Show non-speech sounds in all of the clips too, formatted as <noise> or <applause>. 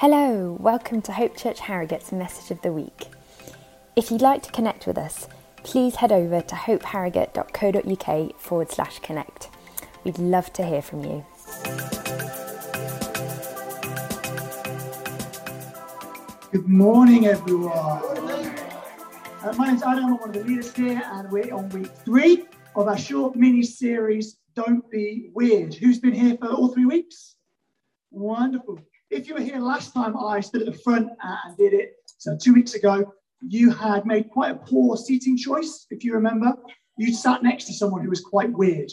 Hello, welcome to Hope Church Harrogate's Message of the Week. If you'd like to connect with us, please head over to hopeharrogate.co.uk forward slash connect. We'd love to hear from you. Good morning, everyone. Uh, my name's Adam, I'm one of the leaders here, and we're on week three of our short mini series, Don't Be Weird. Who's been here for all three weeks? Wonderful. If you were here last time, I stood at the front and did it. So two weeks ago, you had made quite a poor seating choice, if you remember. You sat next to someone who was quite weird.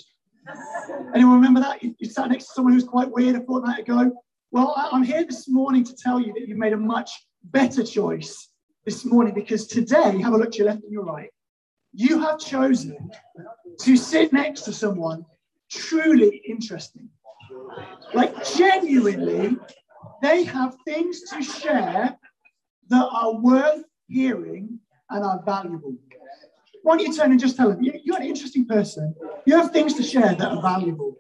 Anyone remember that? You, sat next to someone who was quite weird a fortnight ago. Well, I, I'm here this morning to tell you that you've made a much better choice this morning because today, have a look to your left and your right. You have chosen to sit next to someone truly interesting. Like, genuinely they have things to share that are worth hearing and are valuable. Why don't you turn and just tell them, you're an interesting person. You have things to share that are valuable.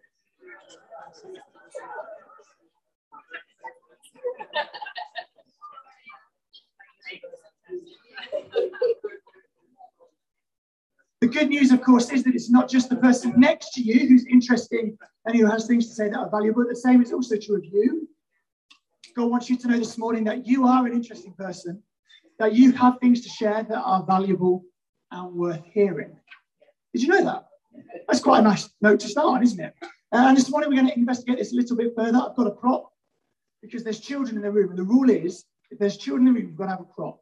The good news, of course, is that it's not just the person next to you who's interesting and who has things to say that are valuable. The same is also true of you. God wants you to know this morning that you are an interesting person, that you have things to share that are valuable and worth hearing. Did you know that? That's quite a nice note to start on, isn't it? Uh, and this morning we're going to investigate this a little bit further. I've got a prop because there's children in the room, and the rule is if there's children in the room, we've got to have a prop.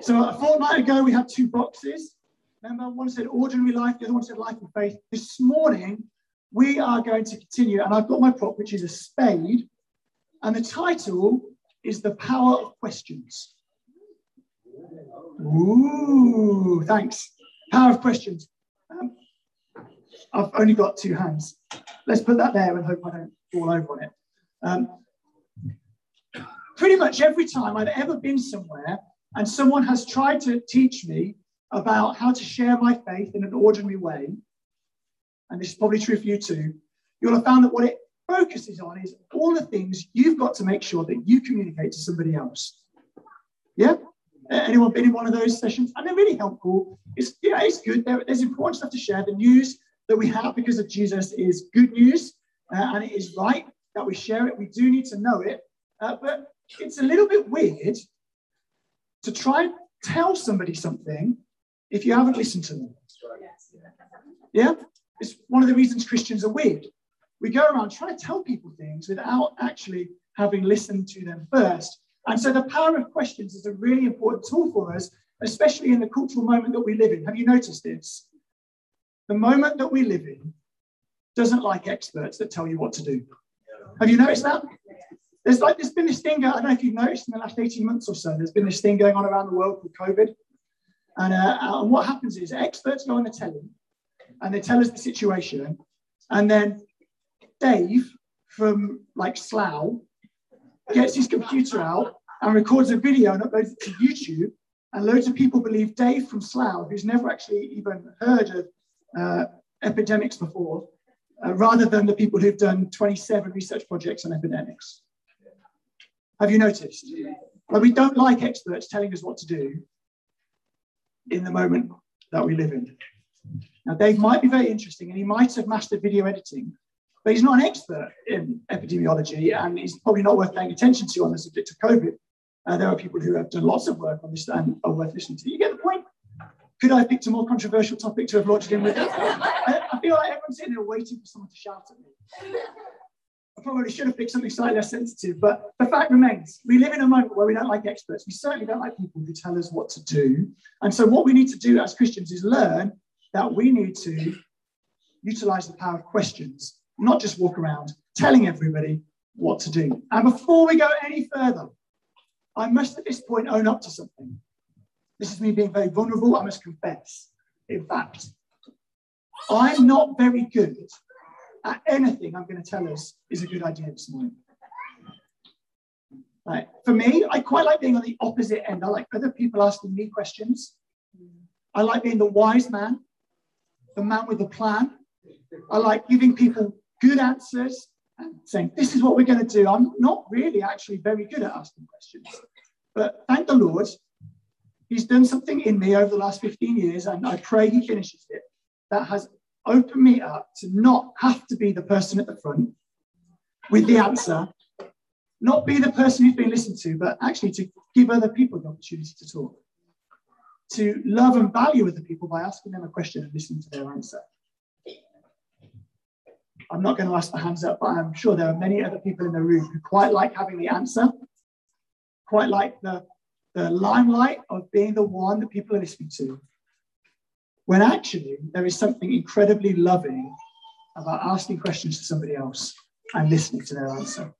So a fortnight ago, we had two boxes. Remember, one said ordinary life, the other one said life and faith. This morning, we are going to continue, and I've got my prop, which is a spade, and the title is The Power of Questions. Ooh, thanks. Power of Questions. Um, I've only got two hands. Let's put that there and hope I don't fall over on it. Um, pretty much every time I've ever been somewhere and someone has tried to teach me about how to share my faith in an ordinary way, and this is probably true for you too, you'll have found that what it focuses on is all the things you've got to make sure that you communicate to somebody else. Yeah? Anyone been in one of those sessions? And they're really helpful. It's, yeah, it's good. There, there's important stuff to share. The news that we have because of Jesus is good news, uh, and it is right that we share it. We do need to know it. Uh, but it's a little bit weird to try and tell somebody something if you haven't listened to them. Yeah? It's one of the reasons Christians are weird. We go around trying to tell people things without actually having listened to them first. And so the power of questions is a really important tool for us, especially in the cultural moment that we live in. Have you noticed this? The moment that we live in doesn't like experts that tell you what to do. Have you noticed that? There's like there's been this thing. I don't know if you've noticed in the last 18 months or so. There's been this thing going on around the world called COVID, and, uh, and what happens is experts go on the telly and they tell us the situation. And then Dave from like Slough gets his computer out and records a video and uploads it to YouTube. And loads of people believe Dave from Slough, who's never actually even heard of uh, epidemics before, uh, rather than the people who've done 27 research projects on epidemics. Have you noticed? Well, we don't like experts telling us what to do in the moment that we live in. Now, Dave might be very interesting and he might have mastered video editing, but he's not an expert in epidemiology and he's probably not worth paying attention to on the subject of COVID. Uh, there are people who have done lots of work on this and are worth listening to. You get the point? Could I have picked a more controversial topic to have launched in with? I, I feel like everyone's sitting there waiting for someone to shout at me. I probably should have picked something slightly less sensitive, but the fact remains we live in a moment where we don't like experts. We certainly don't like people who tell us what to do. And so, what we need to do as Christians is learn that we need to utilize the power of questions, not just walk around telling everybody what to do. And before we go any further, I must at this point own up to something. This is me being very vulnerable. I must confess. In fact, I'm not very good at anything I'm going to tell us is a good idea this morning. Right. For me, I quite like being on the opposite end. I like other people asking me questions. I like being the wise man the man with a plan. I like giving people good answers and saying, This is what we're going to do. I'm not really actually very good at asking questions. But thank the Lord, He's done something in me over the last 15 years, and I pray He finishes it, that has opened me up to not have to be the person at the front with the answer, not be the person who's been listened to, but actually to give other people the opportunity to talk, to love and value other people by asking them a question and listening to their answer. I'm not going to ask the hands up, but I'm sure there are many other people in the room who quite like having the answer, quite like the, the limelight of being the one that people are listening to. When actually, there is something incredibly loving about asking questions to somebody else and listening to their answer.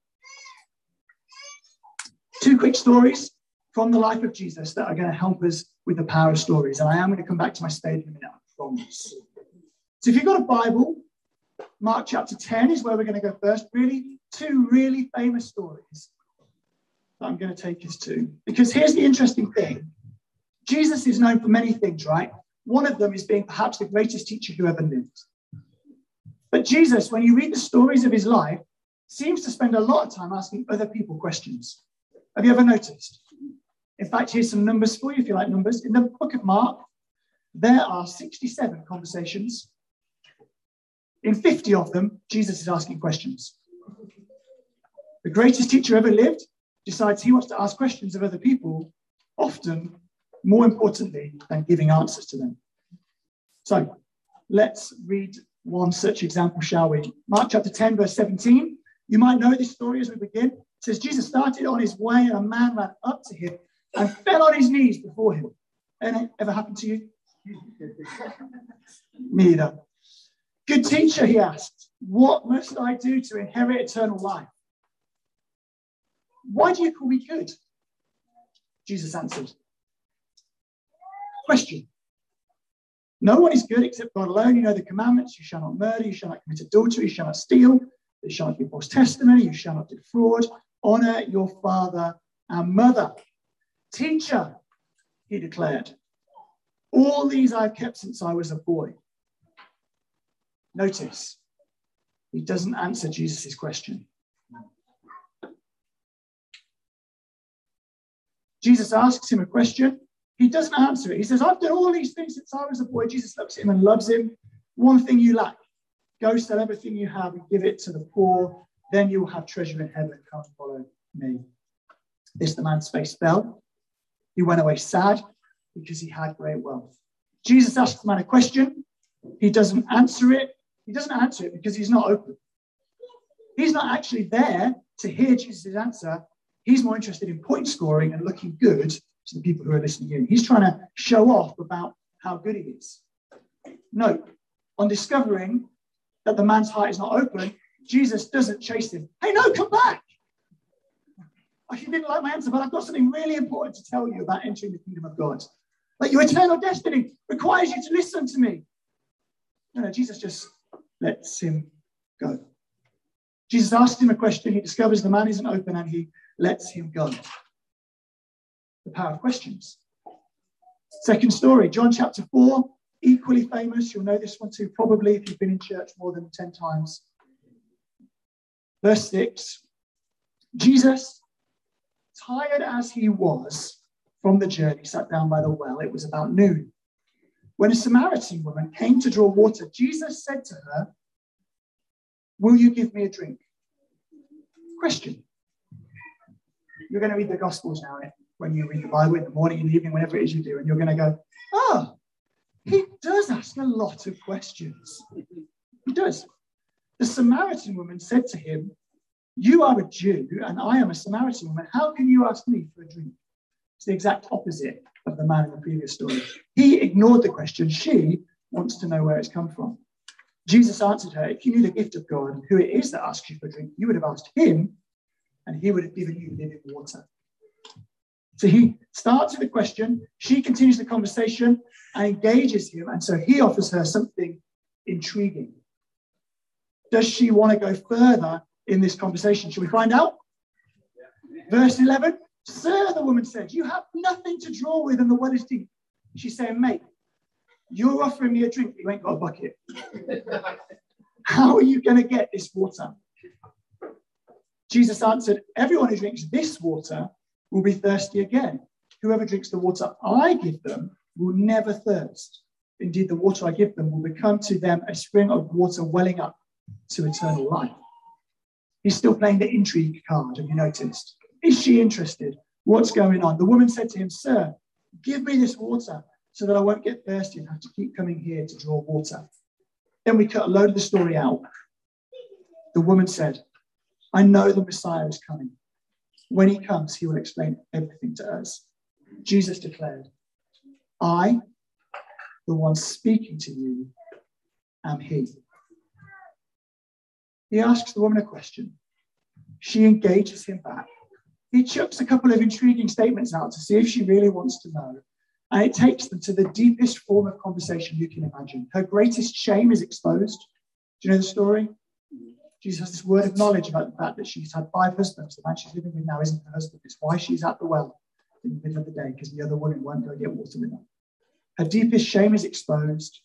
Two quick stories from the life of Jesus that are going to help us with the power of stories. And I am going to come back to my stage in a minute, I promise. So if you've got a Bible, Mark chapter 10 is where we're going to go first. Really, two really famous stories that I'm going to take us to. Because here's the interesting thing Jesus is known for many things, right? One of them is being perhaps the greatest teacher who ever lived. But Jesus, when you read the stories of his life, seems to spend a lot of time asking other people questions. Have you ever noticed? In fact, here's some numbers for you if you like numbers. In the book of Mark, there are 67 conversations in 50 of them, Jesus is asking questions. The greatest teacher ever lived decides he wants to ask questions of other people, often more importantly than giving answers to them. So let's read one such example, shall we? Mark chapter 10, verse 17. You might know this story as we begin. It says, Jesus started on his way, and a man ran up to him and fell on his knees before him. Ever happened to you? Me either. Good teacher, he asked, what must I do to inherit eternal life? Why do you call me good? Jesus answered. Question. No one is good except God alone. You know the commandments. You shall not murder. You shall not commit adultery. You shall not steal. You shall not give false testimony. You shall not defraud. Honor your father and mother. Teacher, he declared, all these I've kept since I was a boy. Notice, he doesn't answer Jesus' question. Jesus asks him a question. He doesn't answer it. He says, I've done all these things since I was a boy. Jesus looks at him and loves him. One thing you lack go sell everything you have and give it to the poor. Then you will have treasure in heaven. Come follow me. This the man's face fell. He went away sad because he had great wealth. Jesus asks the man a question. He doesn't answer it. He doesn't answer it because he's not open. He's not actually there to hear Jesus' answer. He's more interested in point scoring and looking good to the people who are listening in. He's trying to show off about how good he is. Note, on discovering that the man's heart is not open, Jesus doesn't chase him. Hey, no, come back. I didn't like my answer, but I've got something really important to tell you about entering the kingdom of God. Like your eternal destiny requires you to listen to me. No, no, Jesus just lets him go. Jesus asks him a question. He discovers the man isn't open and he lets him go. The power of questions. Second story, John chapter 4, equally famous. You'll know this one too, probably if you've been in church more than 10 times. Verse 6 Jesus, tired as he was from the journey, sat down by the well. It was about noon. When a Samaritan woman came to draw water, Jesus said to her, Will you give me a drink? Question. You're going to read the Gospels now eh? when you read the Bible in the morning, in the evening, whenever it is you do, and you're going to go, Oh, he does ask a lot of questions. He does. The Samaritan woman said to him, You are a Jew, and I am a Samaritan woman. How can you ask me for a drink? It's the exact opposite of the man in the previous story. He ignored the question. She wants to know where it's come from. Jesus answered her, If you knew the gift of God and who it is that asks you for a drink, you would have asked him, and he would have given you living water. So he starts with a question, she continues the conversation and engages him, and so he offers her something intriguing. Does she want to go further in this conversation? Shall we find out? Verse 11 Sir, the woman said, You have nothing to draw with, and the well is deep. She's saying, Mate, you're offering me a drink, you ain't got a bucket. <laughs> How are you going to get this water? Jesus answered, Everyone who drinks this water will be thirsty again. Whoever drinks the water I give them will never thirst. Indeed, the water I give them will become to them a spring of water welling up to eternal life. He's still playing the intrigue card, have you noticed? Is she interested? What's going on? The woman said to him, Sir, give me this water so that I won't get thirsty and have to keep coming here to draw water. Then we cut a load of the story out. The woman said, I know the Messiah is coming. When he comes, he will explain everything to us. Jesus declared, I, the one speaking to you, am he. He asks the woman a question. She engages him back. He chucks a couple of intriguing statements out to see if she really wants to know. And it takes them to the deepest form of conversation you can imagine. Her greatest shame is exposed. Do you know the story? Jesus has this word of knowledge about the fact that she's had five husbands. The man she's living with now isn't her husband. It's why she's at the well in the middle of the day, because the other woman won't go get water with her. Her deepest shame is exposed.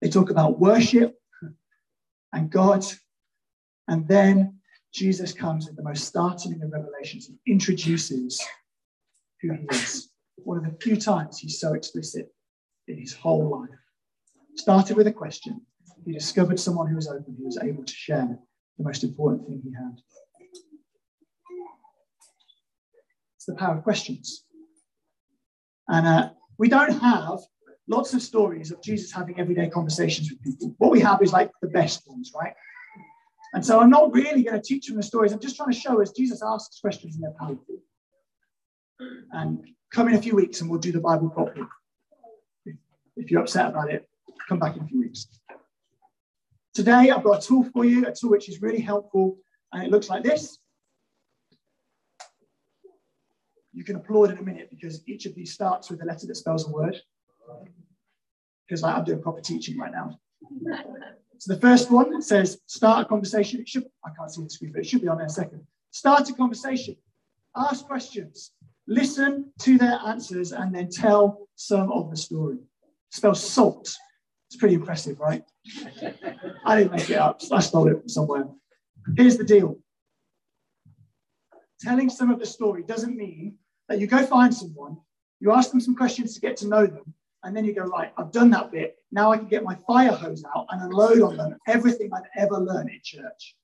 They talk about worship and God. And then Jesus comes with the most startling of revelations He introduces who he is. One of the few times he's so explicit in his whole life. Started with a question. He discovered someone who was open, who was able to share the most important thing he had. It's the power of questions. And uh, we don't have lots of stories of Jesus having everyday conversations with people. What we have is like the best ones, right? And so I'm not really going to teach from the stories. I'm just trying to show us Jesus asks questions and they're powerful. And come in a few weeks and we'll do the Bible properly. If you're upset about it, come back in a few weeks. Today, I've got a tool for you, a tool which is really helpful, and it looks like this. You can applaud in a minute because each of these starts with a letter that spells a word. Because like, I'm doing proper teaching right now. So the first one says start a conversation. It should I can't see the screen, but it should be on there second. Start a conversation. Ask questions. Listen to their answers and then tell some of the story. Spell salt. It's pretty impressive, right? I didn't make it up. I stole it from somewhere. Here's the deal. Telling some of the story doesn't mean that you go find someone, you ask them some questions to get to know them, and then you go, right, I've done that bit. Now I can get my fire hose out and unload on them everything I've ever learned in church.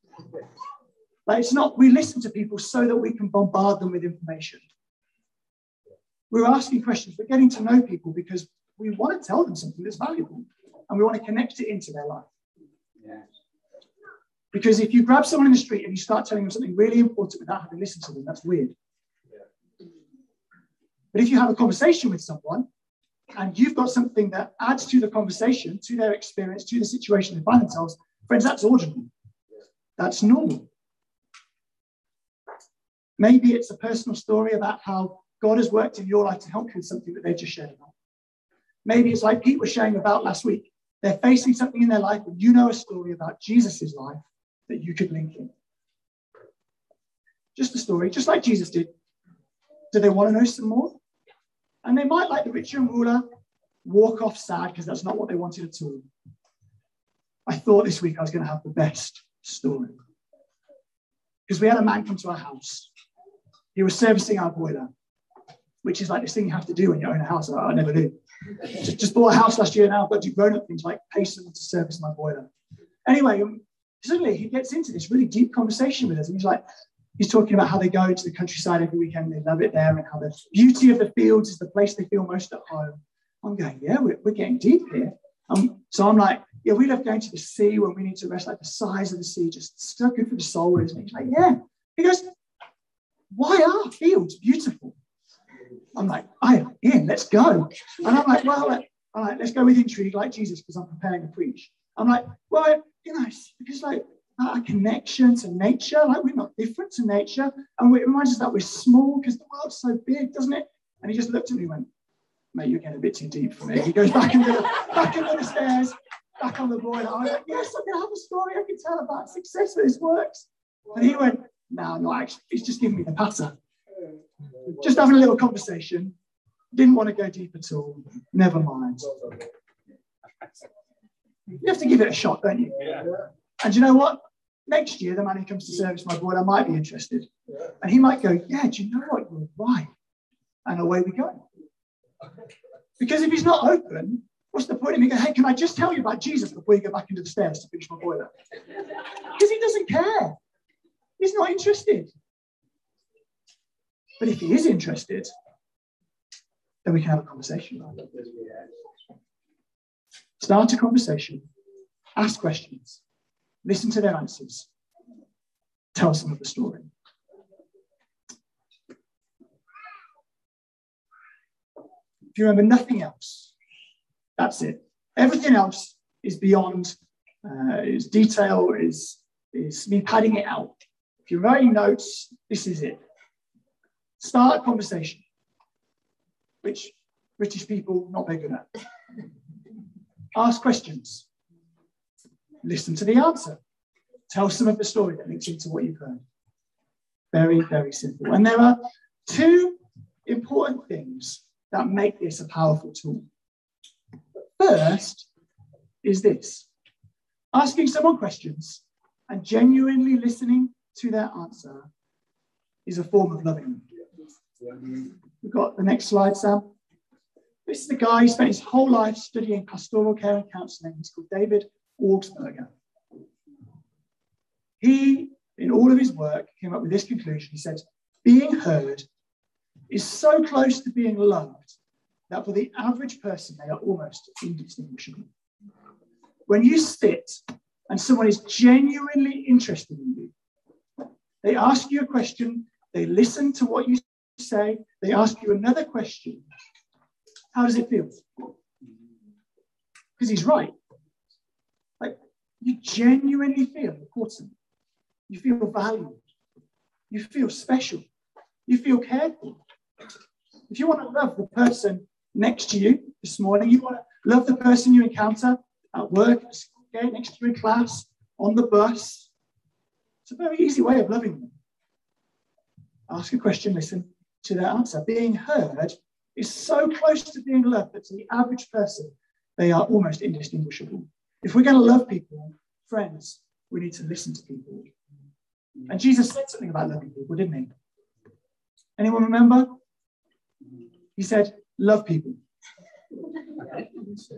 But it's not, we listen to people so that we can bombard them with information. We're asking questions, we're getting to know people because we want to tell them something that's valuable and we want to connect it into their life. Yeah. Because if you grab someone in the street and you start telling them something really important without having listened to them, that's weird. Yeah. But if you have a conversation with someone and you've got something that adds to the conversation, to their experience, to the situation they find themselves, friends, that's ordinary. That's normal. Maybe it's a personal story about how God has worked in your life to help you with something that they just shared about. Maybe it's like Pete was sharing about last week. They're facing something in their life, and you know a story about Jesus' life that you could link in. Just a story, just like Jesus did. Do they want to know some more? And they might, like the rich young ruler, walk off sad because that's not what they wanted at all. I thought this week I was going to have the best story. Because we had a man come to our house. He was servicing our boiler, which is like this thing you have to do when you own a house. I, I never do. Just, just, bought a house last year now. I've got to do grown up things like pay someone to service my boiler. Anyway, um, suddenly he gets into this really deep conversation with us. And he's like, He's talking about how they go to the countryside every weekend, they love it there, and how the beauty of the fields is the place they feel most at home. I'm going, yeah, we're, we're getting deep here. Um, so I'm like, yeah, we love going to the sea when we need to rest, like the size of the sea, just so good for the soul, isn't it? He's like, yeah. He goes, why are fields beautiful? I'm like, I in, let's go. And I'm like, well, uh, all right, let's go with intrigue like Jesus because I'm preparing to preach. I'm like, well, you know, because like a connection to nature. Like we're not different to nature. And it reminds us that we're small because the world's so big, doesn't it? And he just looked at me and went, mate, you're getting a bit too deep for me. He goes back into the, back into the stairs, back on the boiler. I was like, yes, I can have a story I can tell about success this works. And he went, no, no, actually, he's just giving me the patter. Just having a little conversation. Didn't want to go deep at all. Never mind. You have to give it a shot, don't you? Yeah. And you know what? next year, the man who comes to service my board, I might be interested. And he might go, Yeah, do you know what? You're right. And away we go. Because if he's not open, what's the point of me going, Hey, can I just tell you about Jesus before you go back into the stairs to finish my boiler? Because he doesn't care. He's not interested. But if he is interested, then we can have a conversation. Start a conversation, ask questions, listen to their answers, tell some of the story. If you remember nothing else, that's it. Everything else is beyond, uh, is detail, is, is me padding it out. If you're writing notes, this is it. Start a conversation, which British people not very good at. Ask questions. Listen to the answer. Tell some of the story that links into what you've heard. Very, very simple. And there are two important things that make this a powerful tool. First is this asking someone questions and genuinely listening to their answer is a form of loving them. We've got the next slide, Sam. This is the guy who spent his whole life studying pastoral care and counseling. He's called David Augsburger. He, in all of his work, came up with this conclusion. He said, being heard is so close to being loved that for the average person, they are almost indistinguishable. When you sit and someone is genuinely interested in you, they ask you a question, they listen to what you say, they ask you another question. How does it feel? Because he's right. You genuinely feel important. You feel valued. You feel special. You feel cared for. If you want to love the person next to you this morning, you want to love the person you encounter at work, at school next to you in class, on the bus. It's a very easy way of loving them. Ask a question, listen to their answer. Being heard is so close to being loved that to the average person, they are almost indistinguishable. If we're going to love people, friends, we need to listen to people. And Jesus said something about loving people, didn't he? Anyone remember? He said, love people. It's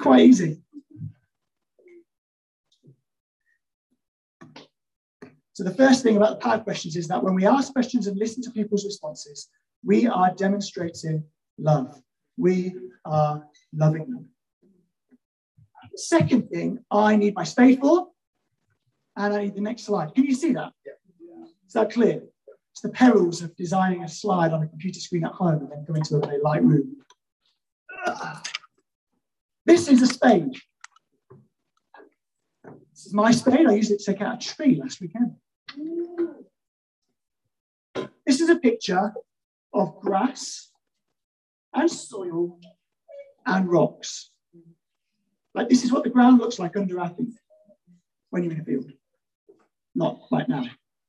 quite easy. So the first thing about the power questions is that when we ask questions and listen to people's responses, we are demonstrating love. We are loving them. The second thing I need my spade for, and I need the next slide. Can you see that? Is that clear? It's the perils of designing a slide on a computer screen at home and then going to a very light room. This is a spade. This is my spade. I used it to take out a tree last weekend. This is a picture of grass and soil and rocks. Like this is what the ground looks like under feet when you're in a field. Not right now,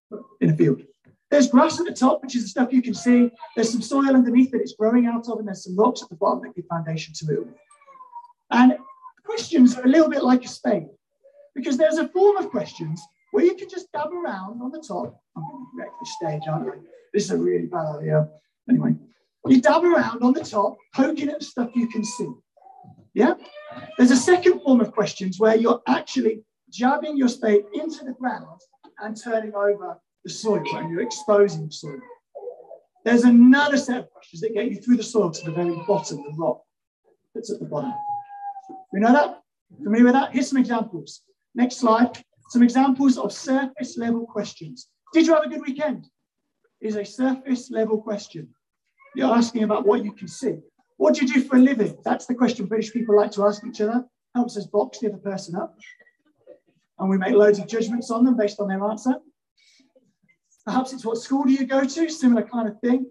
but in a field. There's grass at the top, which is the stuff you can see. There's some soil underneath that it's growing out of, and there's some rocks at the bottom that give foundation to it. And questions are a little bit like a spade, because there's a form of questions where you can just dab around on the top. I'm going to wreck the stage, aren't I? This is a really bad idea. Anyway, you dab around on the top, poking at stuff you can see. Yeah? There's a second form of questions where you're actually jabbing your spade into the ground and turning over the soil and you're exposing the soil. There's another set of questions that get you through the soil to the very bottom, the rock that's at the bottom. We know that? Familiar with that? Here's some examples. Next slide. Some examples of surface level questions. Did you have a good weekend? Is a surface level question. You're asking about what you can see. What do you do for a living? That's the question British people like to ask each other. Helps us box the other person up. And we make loads of judgments on them based on their answer. Perhaps it's what school do you go to? Similar kind of thing.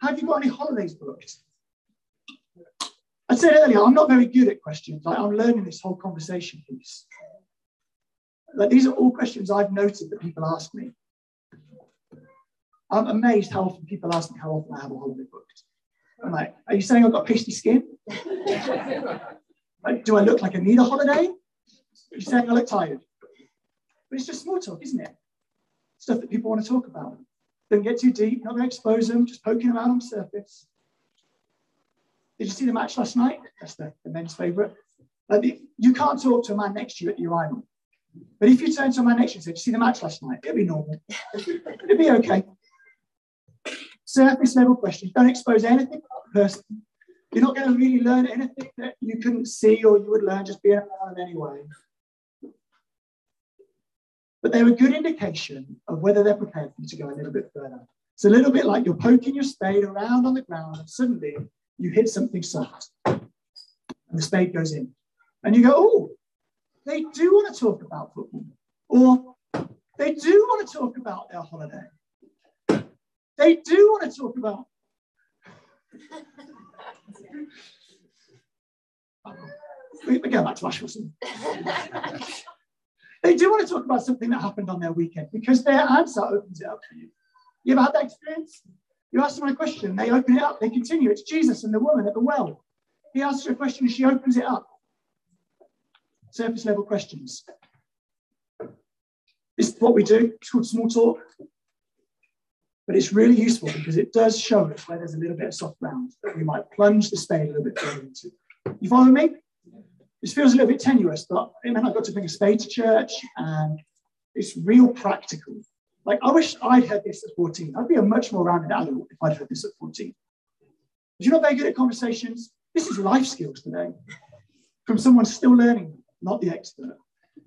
Have you got any holidays booked? I said earlier, I'm not very good at questions. Like I'm learning this whole conversation piece. Like these are all questions I've noted that people ask me. I'm amazed how often people ask me how often I have a holiday booked. I'm like, are you saying I've got pasty skin? like, do I look like I need a holiday? Are you saying I look tired? But it's just small talk, isn't it? Stuff that people want to talk about. Don't get too deep, not going to expose them, just poking them out on the surface. Did you see the match last night? That's the, the men's favourite. you can't talk to a man next to you at your idol. But if you turn to a man next to you and say, Did you see the match last night? It'll be normal. It'll be okay. Surface level questions. Don't expose anything about the person. You're not going to really learn anything that you couldn't see or you would learn just being around anyway. But they're a good indication of whether they're prepared for you to go a little bit further. It's a little bit like you're poking your spade around on the ground and suddenly you hit something soft and the spade goes in. And you go, oh, they do want to talk about football. Or they do want to talk about their holiday. They do want to talk about. <laughs> we, we go back to Ash <laughs> they do want to talk about something that happened on their weekend because their answer opens it up for you. You ever had that experience? You ask someone a question, they open it up, they continue. It's Jesus and the woman at the well. He asks her a question, and she opens it up. Surface level questions. This is what we do. It's called small talk. But it's really useful because it does show us where there's a little bit of soft ground that we might plunge the spade a little bit further into. You follow me? This feels a little bit tenuous, but I mean, I've got to bring a spade to church and it's real practical. Like, I wish I'd heard this at 14. I'd be a much more rounded adult if I'd heard this at 14. But you're not very good at conversations. This is life skills today from someone still learning, not the expert.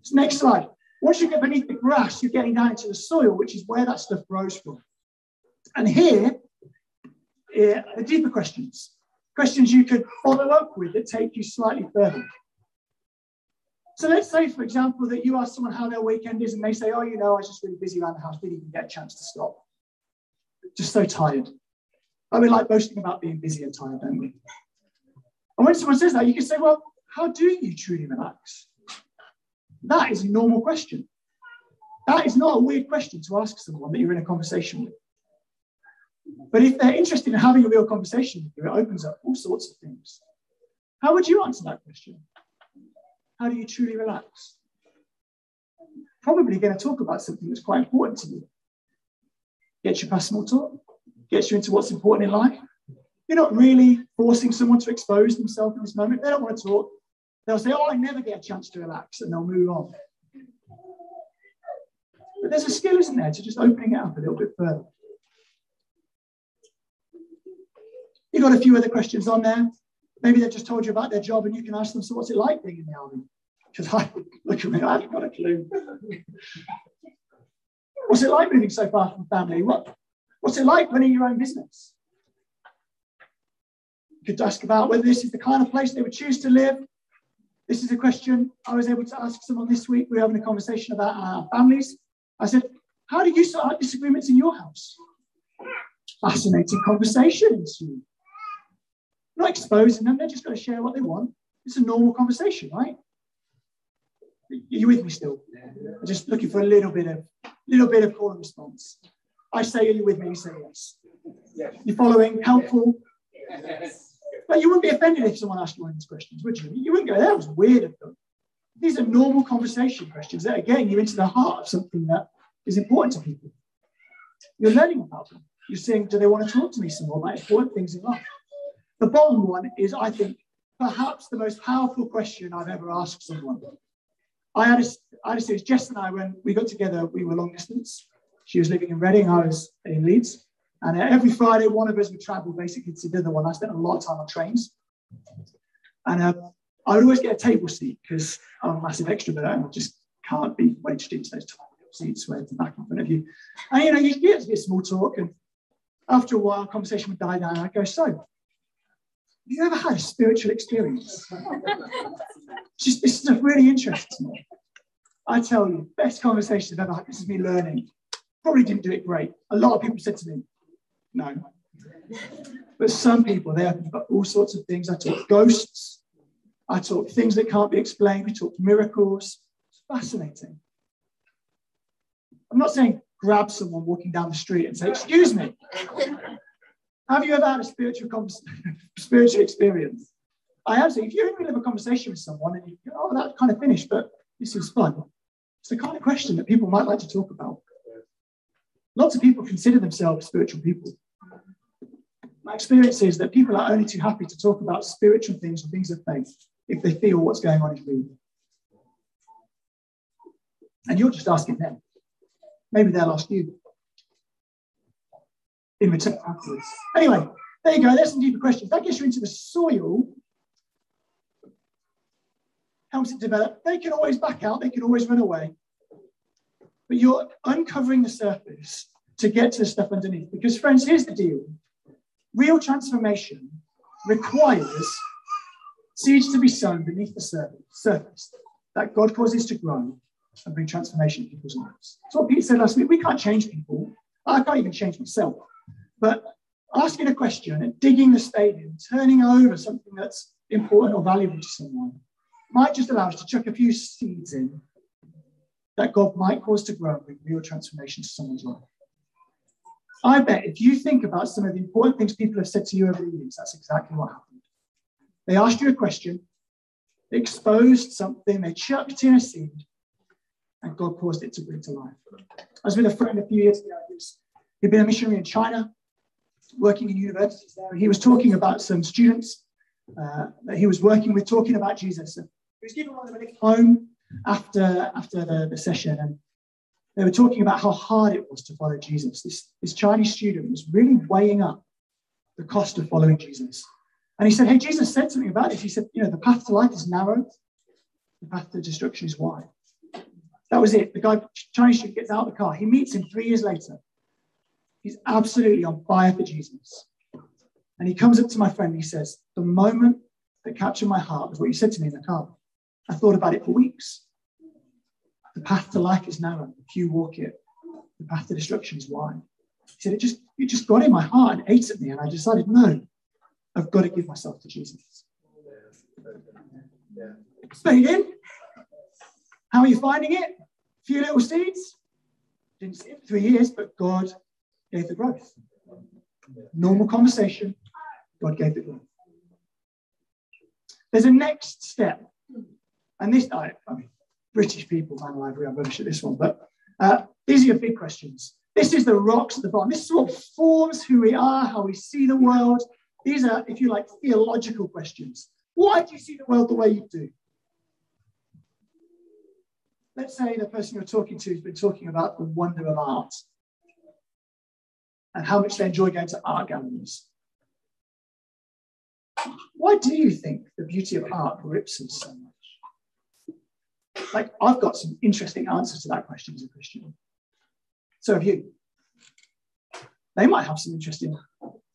So next slide. Once you get beneath the grass, you're getting down into the soil, which is where that stuff grows from. And here, are the deeper questions, questions you could follow up with that take you slightly further. So let's say, for example, that you ask someone how their weekend is, and they say, "Oh, you know, I was just really busy around the house, didn't even get a chance to stop. Just so tired." I mean, like boasting about being busy and tired, don't we? And when someone says that, you can say, "Well, how do you truly relax?" That is a normal question. That is not a weird question to ask someone that you're in a conversation with. But if they're interested in having a real conversation with you, it opens up all sorts of things. How would you answer that question? How do you truly relax? Probably going to talk about something that's quite important to you. Gets you past small talk, gets you into what's important in life. You're not really forcing someone to expose themselves in this moment. They don't want to talk. They'll say, Oh, I never get a chance to relax, and they'll move on. But there's a skill, isn't there, to just opening it up a little bit further. You've got a few other questions on there. Maybe they've just told you about their job and you can ask them, so what's it like being in the army? Because I <laughs> look at me, I haven't got a clue. <laughs> what's it like moving so far from family? What, what's it like running your own business? You could ask about whether this is the kind of place they would choose to live. This is a question I was able to ask someone this week. We were having a conversation about our families. I said, How do you sort out disagreements in your house? Fascinating conversations not exposing them, they're just going to share what they want. It's a normal conversation, right? Are you with me still? I'm just looking for a little bit of little bit of call and response. I say, are you with me? You say yes. You're following, helpful. But you wouldn't be offended if someone asked you one of these questions, would you? You wouldn't go, that was weird of them. These are normal conversation questions that are getting you into the heart of something that is important to people. You're learning about them. You're saying, do they want to talk to me some more about important things in life? The bottom one is, I think, perhaps the most powerful question I've ever asked someone. I had a, I had a series, Jess and I, when we got together, we were long distance. She was living in Reading, I was in Leeds. And every Friday, one of us would travel basically to the other one. I spent a lot of time on trains. And uh, I would always get a table seat because I'm a massive extrovert and I just can't be wedged into those tiny seats where the back in front of you. And you know, you get to get small talk. And after a while, conversation would die down. I go, So, have you ever had a spiritual experience? Just this stuff really interests me. I tell you, best conversation I've ever had. This is me learning. Probably didn't do it great. A lot of people said to me, no. But some people, they got all sorts of things. I talk ghosts. I talk things that can't be explained. We talk miracles. It's fascinating. I'm not saying grab someone walking down the street and say, excuse me. Have you ever had a spiritual, <laughs> spiritual experience? I have. So if you're in the middle of a conversation with someone and you go, oh, that's kind of finished, but this is fun. It's the kind of question that people might like to talk about. Lots of people consider themselves spiritual people. My experience is that people are only too happy to talk about spiritual things or things of faith if they feel what's going on is real. And you're just asking them. Maybe they'll ask you in return afterwards. Anyway, there you go. There's some deeper questions. That gets you into the soil, helps it develop. They can always back out, they can always run away. But you're uncovering the surface to get to the stuff underneath. Because, friends, here's the deal real transformation requires seeds to be sown beneath the surface that God causes to grow and bring transformation in people's lives. That's what Pete said last week. We can't change people. I can't even change myself. But asking a question and digging the in, turning over something that's important or valuable to someone, might just allow us to chuck a few seeds in that God might cause to grow and bring real transformation to someone's life. I bet if you think about some of the important things people have said to you over the years, that's exactly what happened. They asked you a question, they exposed something, they chucked in a seed, and God caused it to bring to life. I was with a friend a few years ago. He'd been a missionary in China, working in universities there. He was talking about some students uh, that he was working with, talking about Jesus. And he was giving one of them a lift home after, after the, the session, and they were talking about how hard it was to follow Jesus. This, this Chinese student was really weighing up the cost of following Jesus. And he said, Hey, Jesus said something about this. He said, You know, the path to life is narrow, the path to destruction is wide. That was it. The guy, Chinese student, gets out of the car. He meets him three years later. He's absolutely on fire for Jesus. And he comes up to my friend and he says, The moment that captured my heart was what you said to me in the car. I thought about it for weeks. The path to life is narrow. Few walk it. The path to destruction is wide. He said, It just, it just got in my heart and ate at me. And I decided, no, I've got to give myself to Jesus. Spade in. How are you finding it? A few little seeds. Didn't see it for three years, but God gave the growth. Normal conversation, God gave the growth. There's a next step. And this, I, I mean, British people, man alive, I'm rubbish at this one, but uh, these are your big questions. This is the rocks at the bottom. This is what forms who we are, how we see the world. These are, if you like, theological questions. Why do you see the world the way you do? Let's say the person you're talking to has been talking about the wonder of art and how much they enjoy going to art galleries. Why do you think the beauty of art grips us so much? Like, I've got some interesting answers to that question as a Christian. So have you. They might have some interesting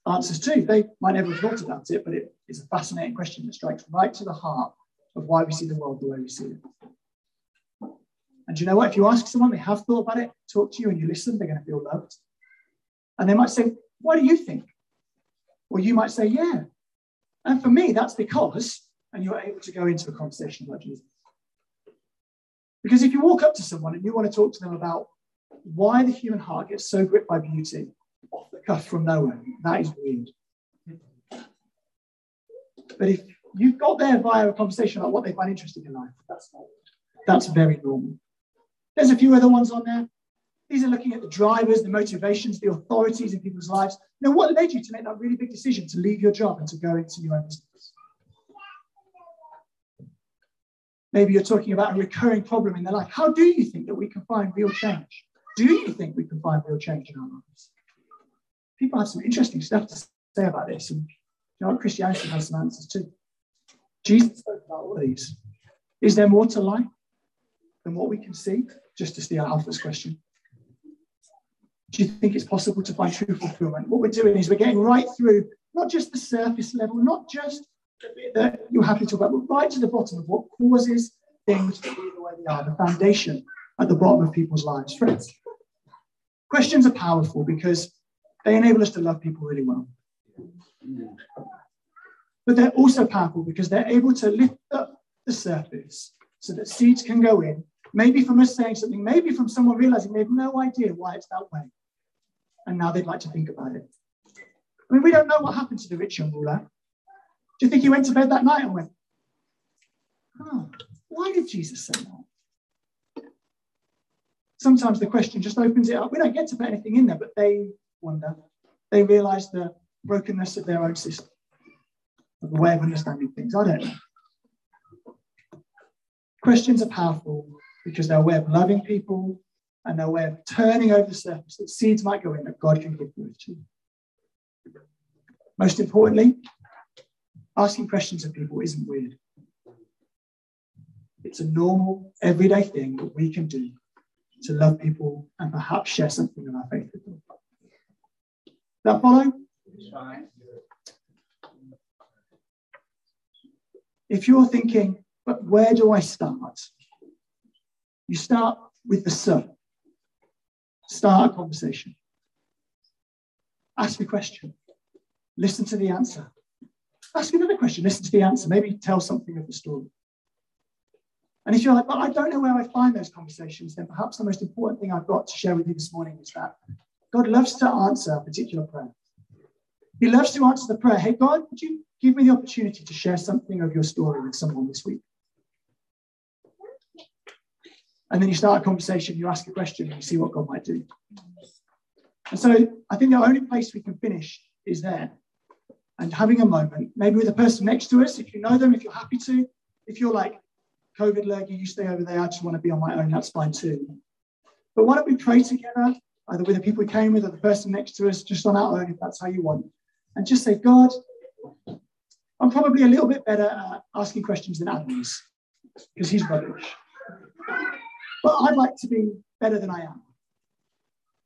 answers too. They might never have thought about it, but it is a fascinating question that strikes right to the heart of why we see the world the way we see it. And you know what? If you ask someone, they have thought about it, talk to you, and you listen, they're going to feel loved. And they might say, What do you think? Or you might say, Yeah. And for me, that's because, and you're able to go into a conversation about Jesus. Because if you walk up to someone and you want to talk to them about why the human heart gets so gripped by beauty off the cuff from nowhere, that is weird. But if you've got there via a conversation about what they find interesting in life, that's not, that's very normal. There's a few other ones on there. These are looking at the drivers, the motivations, the authorities in people's lives. Now, what led you to make that really big decision to leave your job and to go into your own business? Maybe you're talking about a recurring problem in their life. How do you think that we can find real change? Do you think we can find real change in our lives? People have some interesting stuff to say about this, and you know, Christianity has some answers too. Jesus spoke about all these. Is there more to life than what we can see? Just to steal Alpha's question. Do you think it's possible to find true fulfillment? What we're doing is we're getting right through not just the surface level, not just the bit that you're happy to talk about, but right to the bottom of what causes things to be the way they are, the foundation at the bottom of people's lives. Friends, questions are powerful because they enable us to love people really well. But they're also powerful because they're able to lift up the surface so that seeds can go in, maybe from us saying something, maybe from someone realizing they have no idea why it's that way and now they'd like to think about it. I mean, we don't know what happened to the rich young ruler. Do you think he went to bed that night and went, oh, why did Jesus say that? sometimes the question just opens it up. We don't get to put anything in there, but they wonder. They realize the brokenness of their own system, of the way of understanding things. I don't know. Questions are powerful because they're a way of loving people and a way of turning over the surface that seeds might go in that God can give birth to. Most importantly, asking questions of people isn't weird. It's a normal, everyday thing that we can do to love people and perhaps share something of our faith with them. That follow? If you're thinking, but where do I start? You start with the son. Start a conversation. Ask a question. Listen to the answer. Ask another question. Listen to the answer. Maybe tell something of the story. And if you're like, but I don't know where I find those conversations, then perhaps the most important thing I've got to share with you this morning is that God loves to answer a particular prayer. He loves to answer the prayer, hey, God, would you give me the opportunity to share something of your story with someone this week? And then you start a conversation, you ask a question, and you see what God might do. And so I think the only place we can finish is there. And having a moment, maybe with the person next to us, if you know them, if you're happy to, if you're like, COVID lurgy, you stay over there. I just want to be on my own. That's fine too. But why don't we pray together, either with the people we came with or the person next to us, just on our own, if that's how you want, and just say, God, I'm probably a little bit better at asking questions than Adam is, because he's rubbish. But I'd like to be better than I am.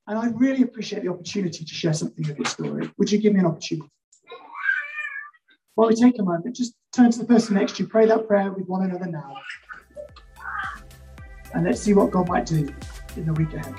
And I really appreciate the opportunity to share something of your story. Would you give me an opportunity? While we take a moment, just turn to the person next to you, pray that prayer with one another now. And let's see what God might do in the week ahead.